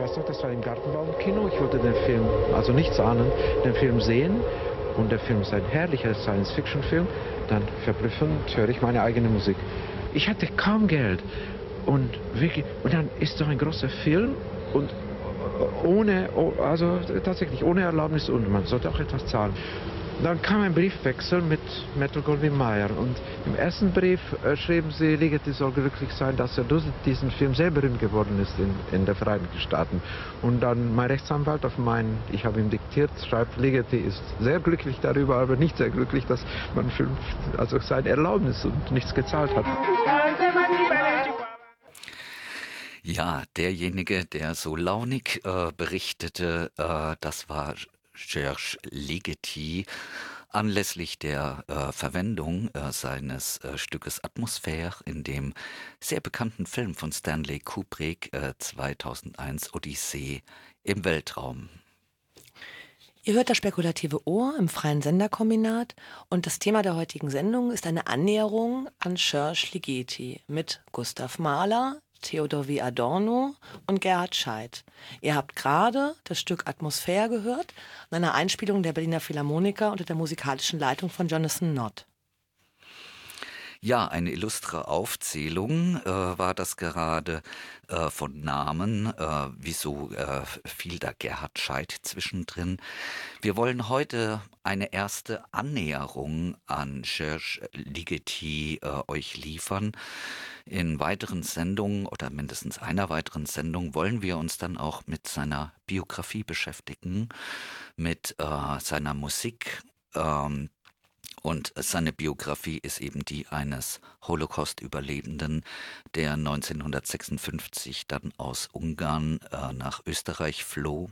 weiß noch, das war im Gartenbaum-Kino. Ich wollte den Film, also nichts ahnen, den Film sehen. Und der Film ist ein herrlicher Science-Fiction-Film. Dann verblüffend höre ich meine eigene Musik. Ich hatte kaum Geld. Und wirklich, und dann ist doch ein großer Film und ohne, also tatsächlich ohne Erlaubnis und man sollte auch etwas zahlen. Dann kam ein Briefwechsel mit Metro Goldwyn Mayer und im ersten Brief äh, schrieben sie, Ligeti soll glücklich sein, dass er durch diesen Film sehr berühmt geworden ist in, in der Vereinigten Staaten. Und dann mein Rechtsanwalt auf mein, ich habe ihm diktiert, schreibt, Ligeti ist sehr glücklich darüber, aber nicht sehr glücklich, dass man Film, also sein Erlaubnis und nichts gezahlt hat. Ja, derjenige, der so launig äh, berichtete, äh, das war Serge Ligeti anlässlich der äh, Verwendung äh, seines äh, Stückes Atmosphäre in dem sehr bekannten Film von Stanley Kubrick 2001 äh, Odyssee im Weltraum. Ihr hört das spekulative Ohr im freien Senderkombinat und das Thema der heutigen Sendung ist eine Annäherung an Serge Ligeti mit Gustav Mahler, Theodor W. Adorno und Gerhard Scheidt. Ihr habt gerade das Stück Atmosphäre gehört, in einer Einspielung der Berliner Philharmoniker unter der musikalischen Leitung von Jonathan Nott. Ja, eine illustre Aufzählung äh, war das gerade äh, von Namen. Äh, wieso äh, fiel da Gerhard Scheid zwischendrin? Wir wollen heute eine erste Annäherung an Serge Ligeti äh, euch liefern. In weiteren Sendungen oder mindestens einer weiteren Sendung wollen wir uns dann auch mit seiner Biografie beschäftigen, mit äh, seiner Musik. Ähm, und seine Biografie ist eben die eines Holocaust-Überlebenden, der 1956 dann aus Ungarn äh, nach Österreich floh.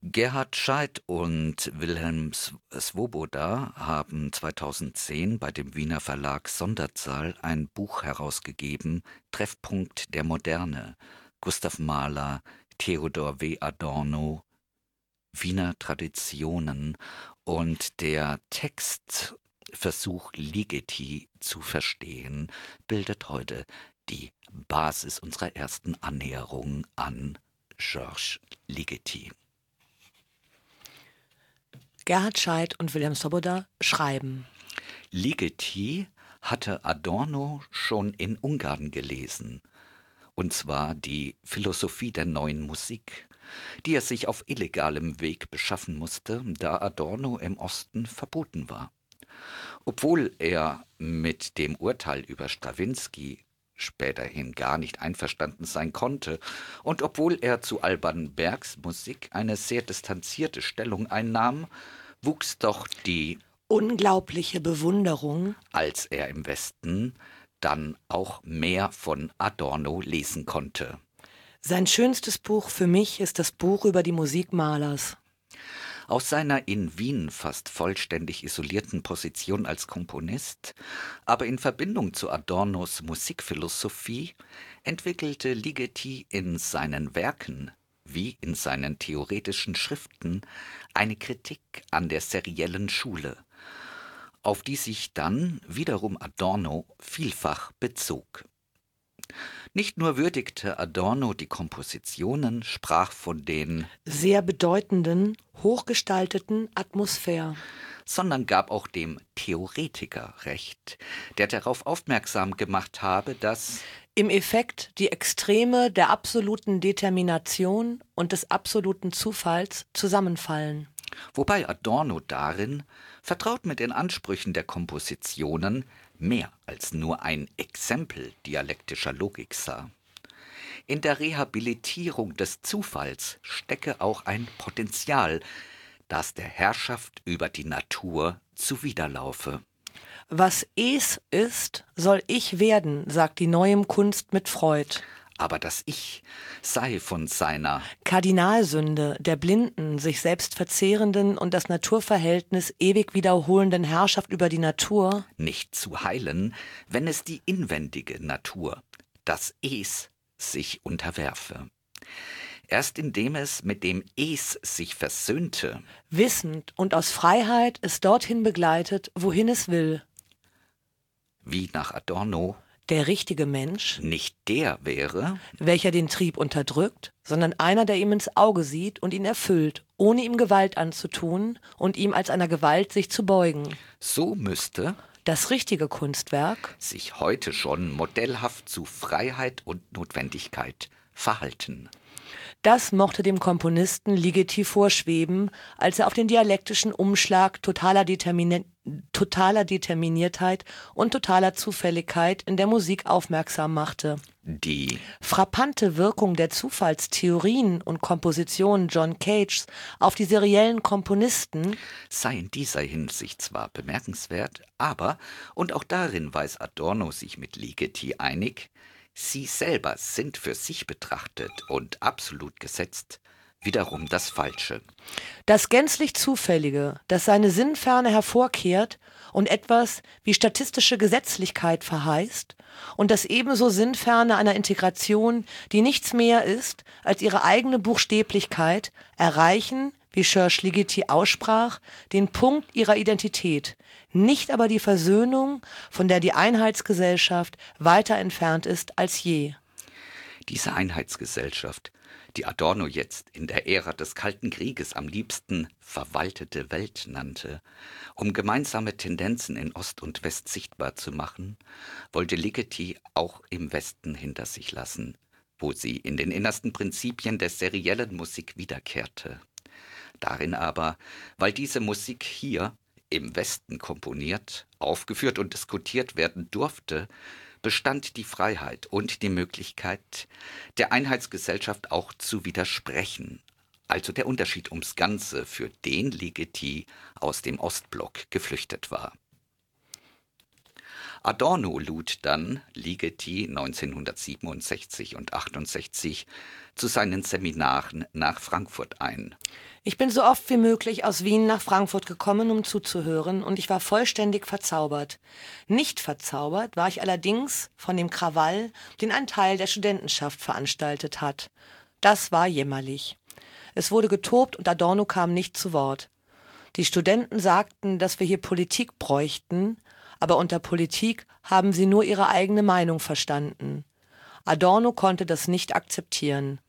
Gerhard Scheidt und Wilhelm Svoboda haben 2010 bei dem Wiener Verlag Sonderzahl ein Buch herausgegeben, Treffpunkt der Moderne, Gustav Mahler, Theodor W. Adorno, Wiener Traditionen und der Textversuch Ligeti zu verstehen bildet heute die Basis unserer ersten Annäherung an Georges Ligeti. Gerhard Scheid und Wilhelm Soboda schreiben. Ligeti hatte Adorno schon in Ungarn gelesen, und zwar die Philosophie der neuen Musik die er sich auf illegalem Weg beschaffen musste, da Adorno im Osten verboten war. Obwohl er mit dem Urteil über Strawinski späterhin gar nicht einverstanden sein konnte, und obwohl er zu Alban Bergs Musik eine sehr distanzierte Stellung einnahm, wuchs doch die unglaubliche Bewunderung, als er im Westen dann auch mehr von Adorno lesen konnte. Sein schönstes Buch für mich ist das Buch über die Musik Malers. Aus seiner in Wien fast vollständig isolierten Position als Komponist, aber in Verbindung zu Adornos Musikphilosophie, entwickelte Ligeti in seinen Werken wie in seinen theoretischen Schriften eine Kritik an der seriellen Schule, auf die sich dann wiederum Adorno vielfach bezog. Nicht nur würdigte Adorno die Kompositionen, sprach von den sehr bedeutenden, hochgestalteten Atmosphäre sondern gab auch dem Theoretiker recht, der darauf aufmerksam gemacht habe, dass im Effekt die Extreme der absoluten Determination und des absoluten Zufalls zusammenfallen. Wobei Adorno darin, vertraut mit den Ansprüchen der Kompositionen, mehr als nur ein Exempel dialektischer Logik sah. In der Rehabilitierung des Zufalls stecke auch ein Potenzial, das der Herrschaft über die Natur zuwiderlaufe. Was es ist, soll ich werden, sagt die neuem Kunst mit Freud aber das Ich sei von seiner Kardinalsünde der blinden, sich selbst verzehrenden und das Naturverhältnis ewig wiederholenden Herrschaft über die Natur nicht zu heilen, wenn es die inwendige Natur, das Es, sich unterwerfe. Erst indem es mit dem Es sich versöhnte, wissend und aus Freiheit es dorthin begleitet, wohin es will. Wie nach Adorno der richtige Mensch nicht der wäre, welcher den Trieb unterdrückt, sondern einer, der ihm ins Auge sieht und ihn erfüllt, ohne ihm Gewalt anzutun und ihm als einer Gewalt sich zu beugen. so müsste Das richtige Kunstwerk sich heute schon modellhaft zu Freiheit und Notwendigkeit verhalten. Das mochte dem Komponisten Ligeti vorschweben, als er auf den dialektischen Umschlag totaler, Determini totaler Determiniertheit und totaler Zufälligkeit in der Musik aufmerksam machte. Die Frappante Wirkung der Zufallstheorien und Kompositionen John Cages auf die seriellen Komponisten sei in dieser Hinsicht zwar bemerkenswert, aber, und auch darin weiß Adorno sich mit Ligeti einig, sie selber sind für sich betrachtet und absolut gesetzt wiederum das Falsche. Das gänzlich Zufällige, das seine Sinnferne hervorkehrt und etwas wie statistische Gesetzlichkeit verheißt, und das ebenso Sinnferne einer Integration, die nichts mehr ist als ihre eigene Buchstäblichkeit, erreichen, wie Schörsch Ligeti aussprach, den Punkt ihrer Identität, nicht aber die Versöhnung, von der die Einheitsgesellschaft weiter entfernt ist als je. Diese Einheitsgesellschaft, die Adorno jetzt in der Ära des Kalten Krieges am liebsten verwaltete Welt nannte, um gemeinsame Tendenzen in Ost und West sichtbar zu machen, wollte Ligeti auch im Westen hinter sich lassen, wo sie in den innersten Prinzipien der seriellen Musik wiederkehrte. Darin aber, weil diese Musik hier im Westen komponiert, aufgeführt und diskutiert werden durfte, bestand die Freiheit und die Möglichkeit, der Einheitsgesellschaft auch zu widersprechen, also der Unterschied ums Ganze, für den Ligeti aus dem Ostblock geflüchtet war. Adorno lud dann Ligeti 1967 und 68 zu seinen Seminaren nach Frankfurt ein. Ich bin so oft wie möglich aus Wien nach Frankfurt gekommen, um zuzuhören, und ich war vollständig verzaubert. Nicht verzaubert war ich allerdings von dem Krawall, den ein Teil der Studentenschaft veranstaltet hat. Das war jämmerlich. Es wurde getobt und Adorno kam nicht zu Wort. Die Studenten sagten, dass wir hier Politik bräuchten, aber unter Politik haben sie nur ihre eigene Meinung verstanden. Adorno konnte das nicht akzeptieren.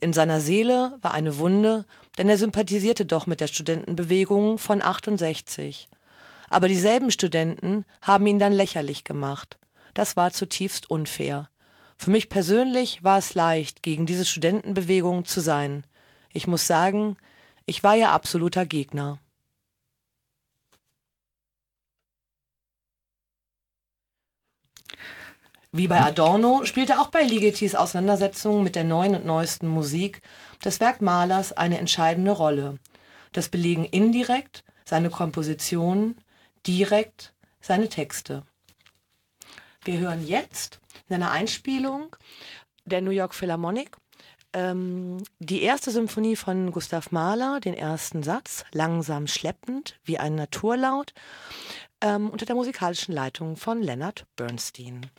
In seiner Seele war eine Wunde, denn er sympathisierte doch mit der Studentenbewegung von 68. Aber dieselben Studenten haben ihn dann lächerlich gemacht. Das war zutiefst unfair. Für mich persönlich war es leicht, gegen diese Studentenbewegung zu sein. Ich muss sagen, ich war ihr absoluter Gegner. Wie bei Adorno spielte auch bei Ligetis Auseinandersetzung mit der neuen und neuesten Musik des Werk Malers eine entscheidende Rolle. Das belegen indirekt seine Kompositionen, direkt seine Texte. Wir hören jetzt in einer Einspielung der New York Philharmonic ähm, die erste Symphonie von Gustav Mahler, den ersten Satz, langsam schleppend wie ein Naturlaut, ähm, unter der musikalischen Leitung von Leonard Bernstein.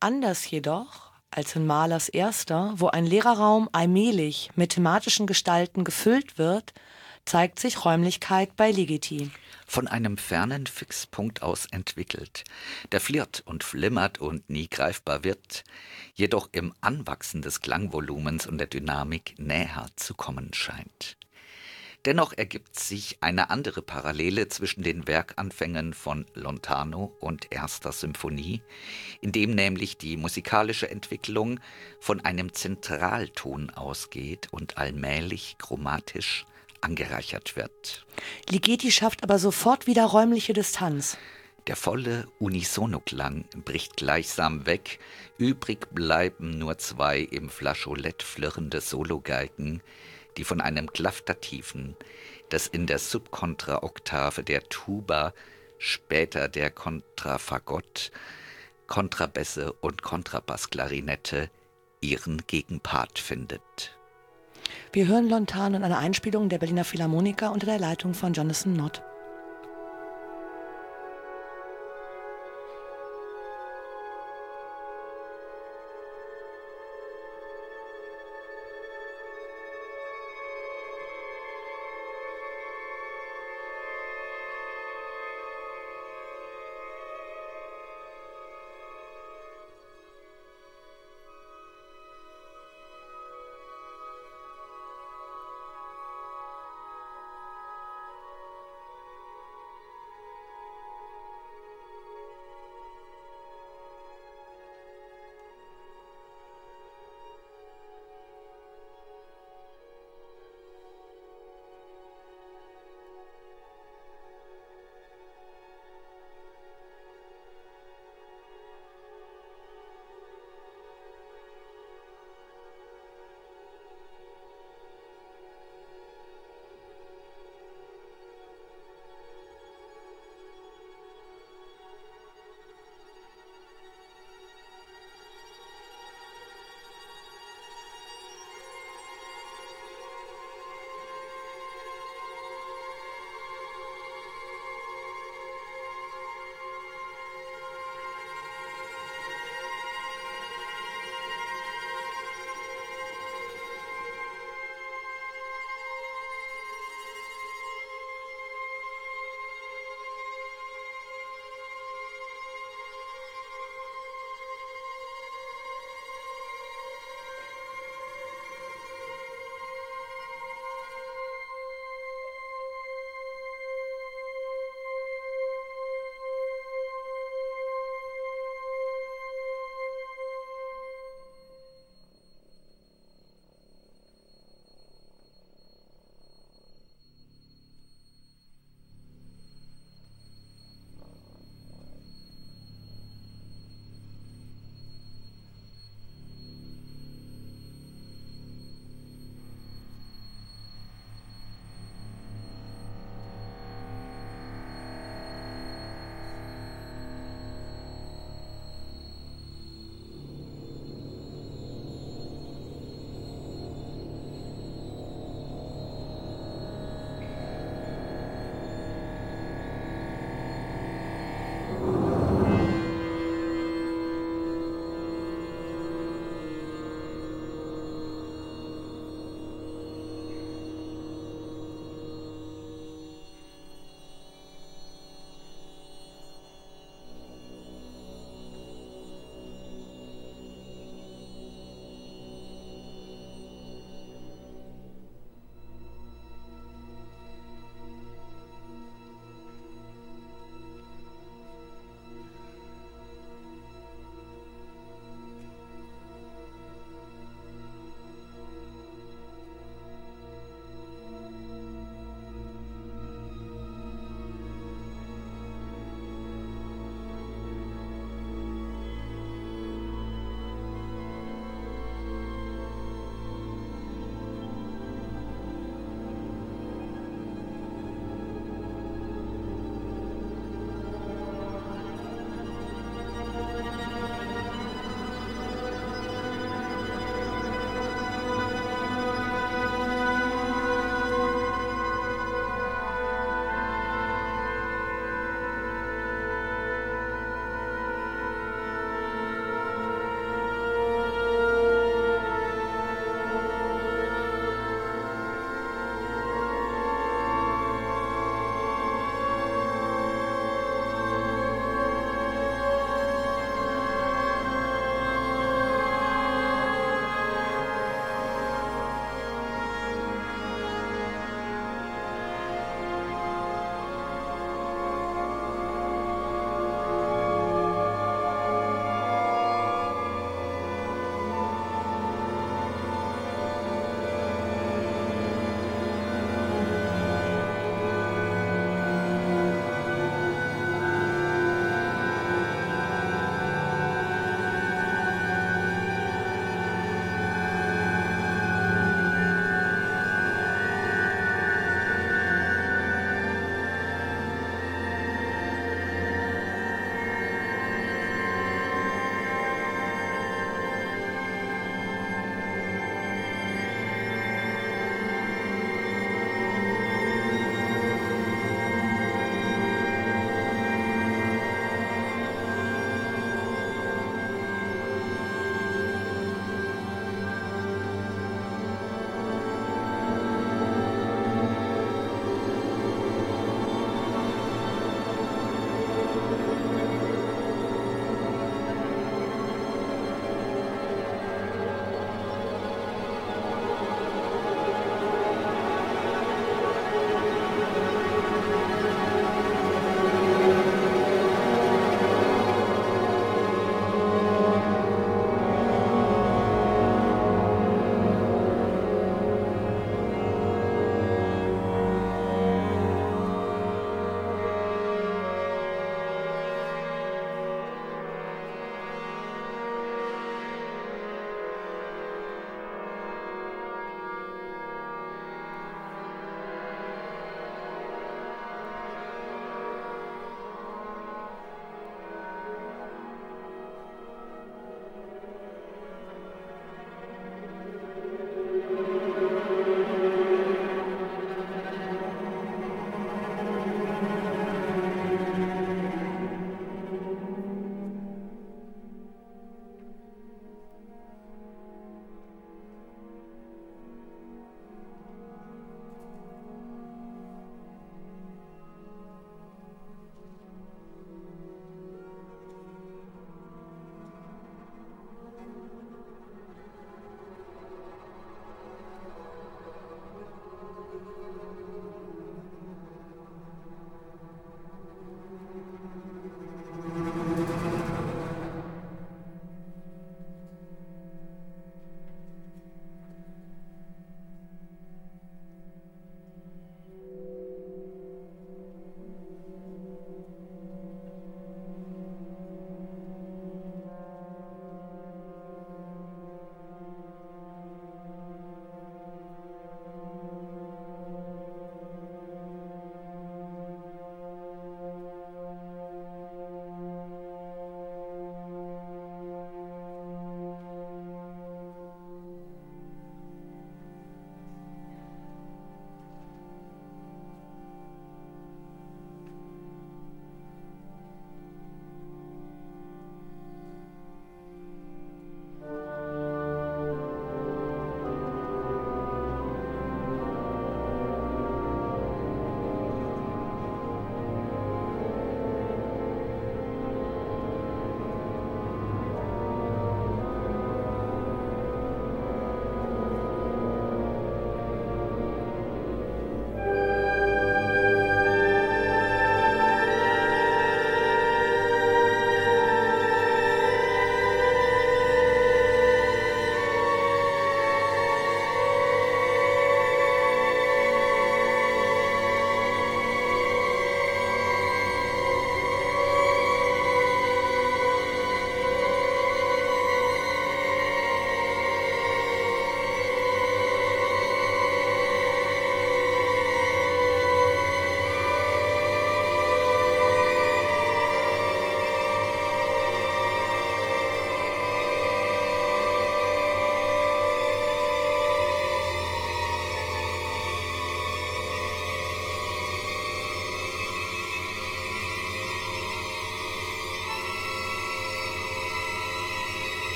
Anders jedoch als in Malers erster, wo ein Lehrerraum allmählich mit thematischen Gestalten gefüllt wird, zeigt sich Räumlichkeit bei Ligeti. Von einem fernen Fixpunkt aus entwickelt, der flirrt und flimmert und nie greifbar wird, jedoch im Anwachsen des Klangvolumens und der Dynamik näher zu kommen scheint. Dennoch ergibt sich eine andere Parallele zwischen den Werkanfängen von Lontano und erster Symphonie, in dem nämlich die musikalische Entwicklung von einem Zentralton ausgeht und allmählich chromatisch angereichert wird. Ligeti schafft aber sofort wieder räumliche Distanz. Der volle Unisonoklang bricht gleichsam weg, übrig bleiben nur zwei im Flascholett flirrende Sologeigen, die von einem Klaftativen, das in der Subkontraoktave der Tuba, später der Kontrafagott, Kontrabässe und Kontrabassklarinette ihren Gegenpart findet. Wir hören Lontano in einer Einspielung der Berliner Philharmoniker unter der Leitung von Jonathan Nott.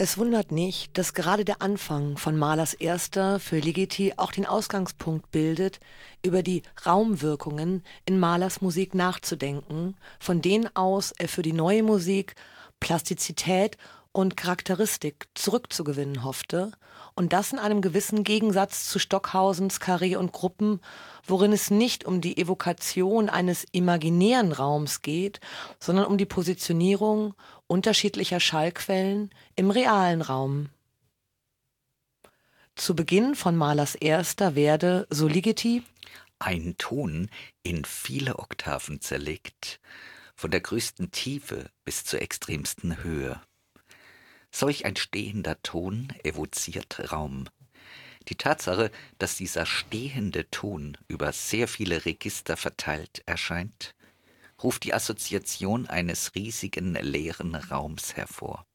Es wundert nicht, dass gerade der Anfang von Mahlers erster für Ligeti auch den Ausgangspunkt bildet, über die Raumwirkungen in Mahlers Musik nachzudenken, von denen aus er für die neue Musik Plastizität und Charakteristik zurückzugewinnen hoffte, und das in einem gewissen Gegensatz zu Stockhausens Karree und Gruppen, worin es nicht um die Evokation eines imaginären Raums geht, sondern um die Positionierung unterschiedlicher Schallquellen im realen Raum. Zu Beginn von Mahlers erster werde, so Ligeti, ein Ton in viele Oktaven zerlegt, von der größten Tiefe bis zur extremsten Höhe. Solch ein stehender Ton evoziert Raum. Die Tatsache, dass dieser stehende Ton über sehr viele Register verteilt erscheint, ruft die Assoziation eines riesigen leeren Raums hervor.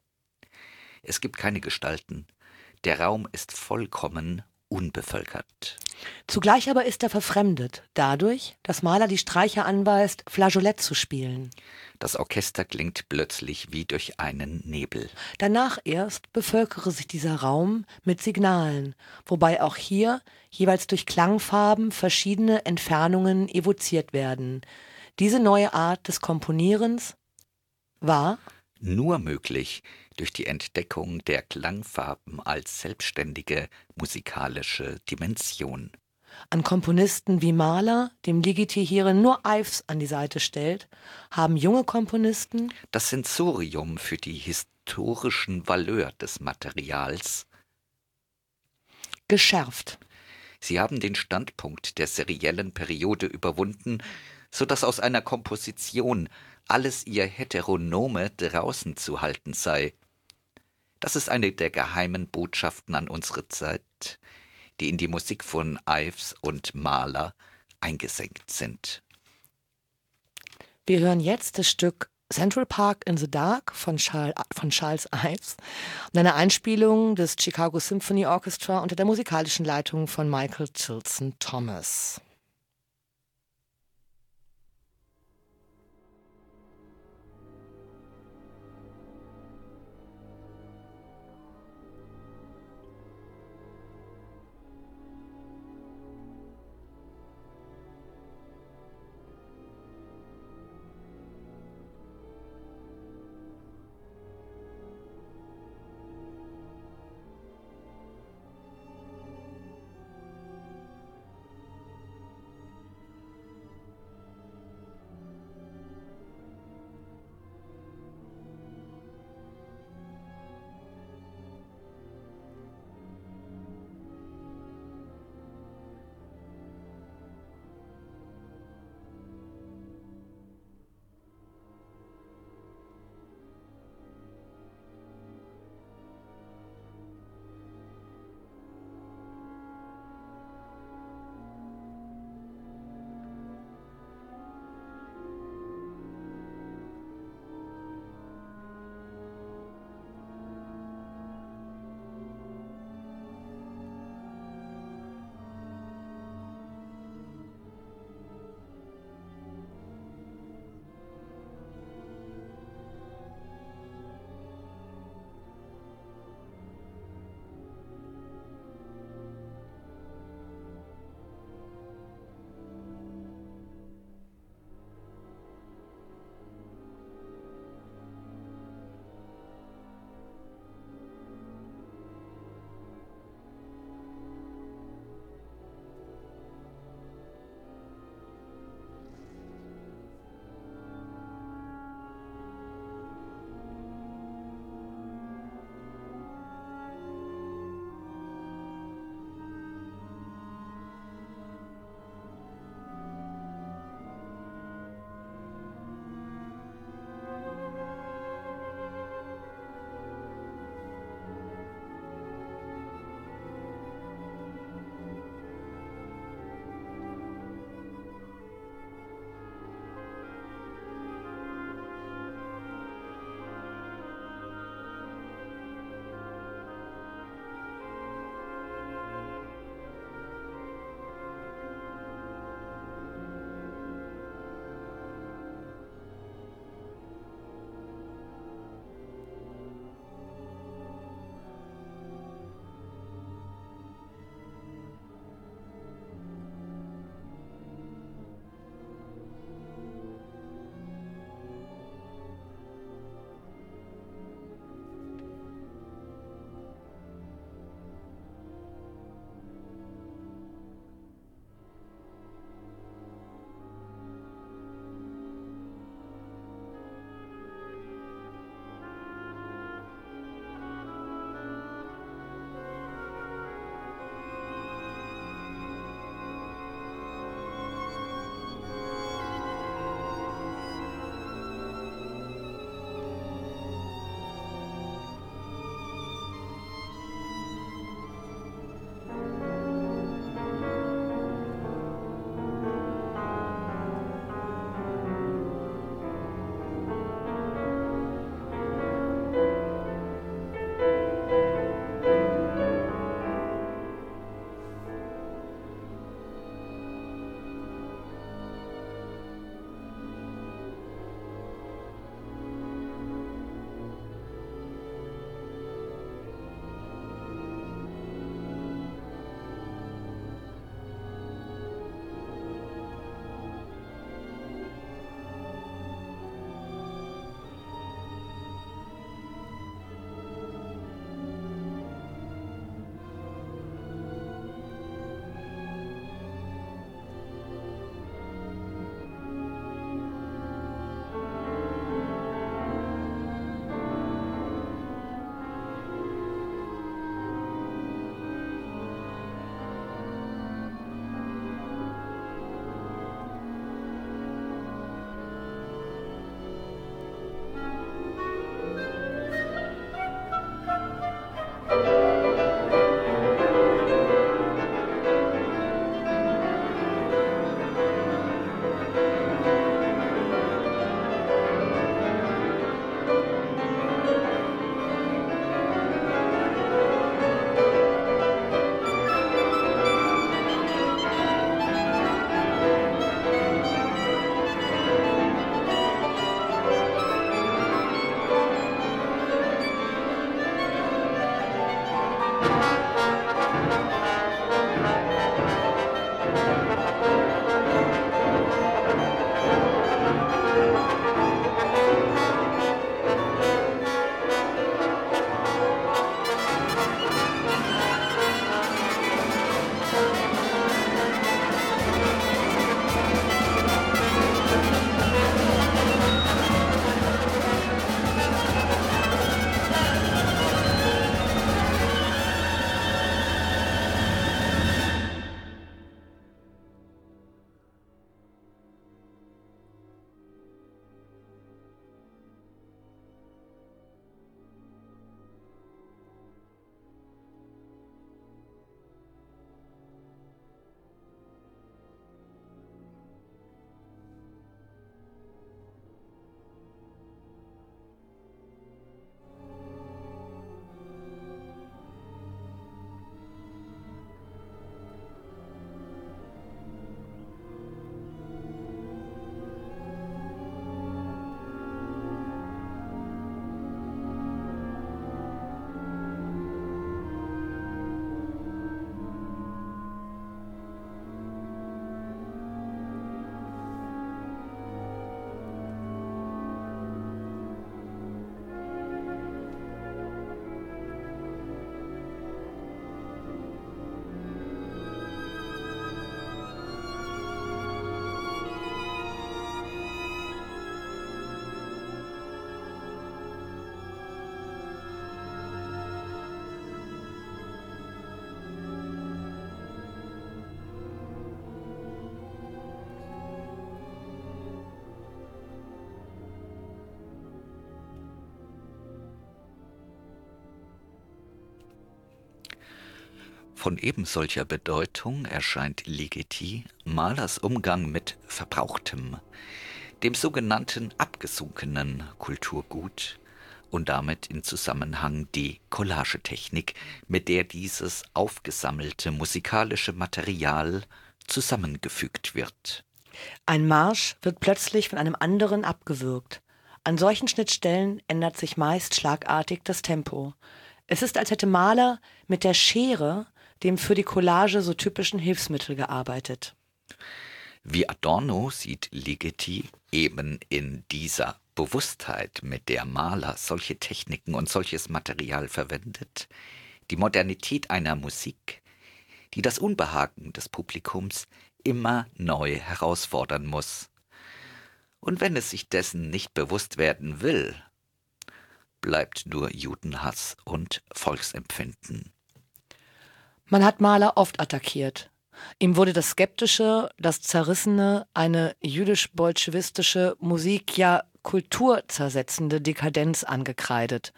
Es gibt keine Gestalten, der Raum ist vollkommen unbevölkert. Zugleich aber ist er verfremdet, dadurch, dass Mahler die Streicher anweist, Flageolett zu spielen. Das Orchester klingt plötzlich wie durch einen Nebel. Danach erst bevölkere sich dieser Raum mit Signalen, wobei auch hier jeweils durch Klangfarben verschiedene Entfernungen evoziert werden. Diese neue Art des Komponierens war nur möglich durch die Entdeckung der Klangfarben als selbstständige musikalische Dimension. An Komponisten wie Mahler, dem Ligeti hierin nur Ives an die Seite stellt, haben junge Komponisten das Sensorium für die historischen Valeur des Materials geschärft. Sie haben den Standpunkt der seriellen Periode überwunden, so dass aus einer Komposition alles ihr Heteronome draußen zu halten sei. Das ist eine der geheimen Botschaften an unsere Zeit, die in die Musik von Ives und Mahler eingesenkt sind. Wir hören jetzt das Stück Central Park in the Dark von, Charles, von Charles Ives und eine Einspielung des Chicago Symphony Orchestra unter der musikalischen Leitung von Michael Chilson Thomas. Von ebensolcher Bedeutung erscheint Ligeti Malers Umgang mit Verbrauchtem, dem sogenannten abgesunkenen Kulturgut und damit in Zusammenhang die Collagetechnik, mit der dieses aufgesammelte musikalische Material zusammengefügt wird. Ein Marsch wird plötzlich von einem anderen abgewürgt. An solchen Schnittstellen ändert sich meist schlagartig das Tempo. Es ist, als hätte Maler mit der Schere dem für die Collage so typischen Hilfsmittel gearbeitet. Wie Adorno sieht Ligeti eben in dieser Bewusstheit, mit der Maler solche Techniken und solches Material verwendet, die Modernität einer Musik, die das Unbehagen des Publikums immer neu herausfordern muss. Und wenn es sich dessen nicht bewusst werden will, bleibt nur Judenhass und Volksempfinden. Man hat Mahler oft attackiert. Ihm wurde das Skeptische, das Zerrissene, eine jüdisch-bolschewistische, Musik ja kulturzersetzende Dekadenz angekreidet.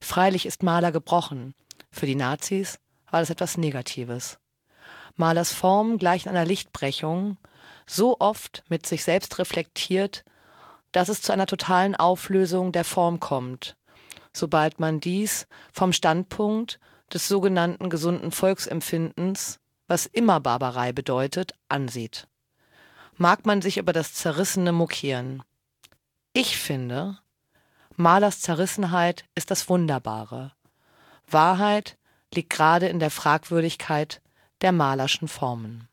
Freilich ist Mahler gebrochen. Für die Nazis war das etwas Negatives. Mahlers Form gleicht einer Lichtbrechung, so oft mit sich selbst reflektiert, dass es zu einer totalen Auflösung der Form kommt, sobald man dies vom Standpunkt des sogenannten gesunden Volksempfindens, was immer Barbarei bedeutet, ansieht. Mag man sich über das Zerrissene mokieren. Ich finde, Malers Zerrissenheit ist das Wunderbare. Wahrheit liegt gerade in der Fragwürdigkeit der malerschen Formen.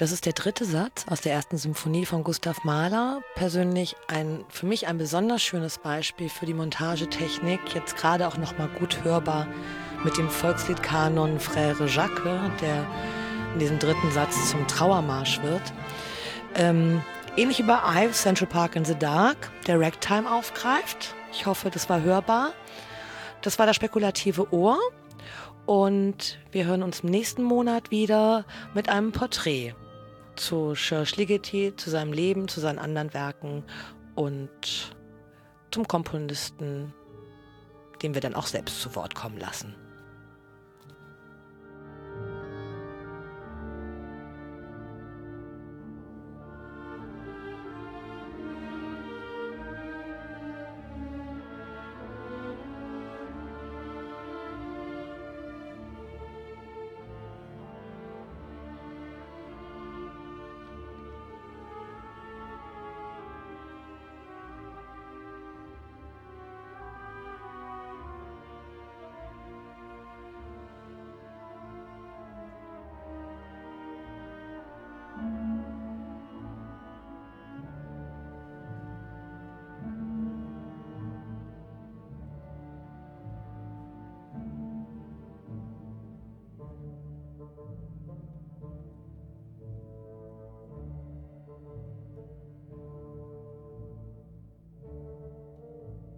Das ist der dritte Satz aus der ersten Symphonie von Gustav Mahler. Persönlich ein, für mich ein besonders schönes Beispiel für die Montagetechnik. Jetzt gerade auch noch mal gut hörbar mit dem Volksliedkanon Frère Jacques, der in diesem dritten Satz zum Trauermarsch wird. Ähm, ähnlich wie bei Ive Central Park in the Dark, der Ragtime aufgreift. Ich hoffe, das war hörbar. Das war das spekulative Ohr. Und wir hören uns im nächsten Monat wieder mit einem Porträt zu Serge Ligeti, zu seinem Leben, zu seinen anderen Werken und zum Komponisten, den wir dann auch selbst zu Wort kommen lassen.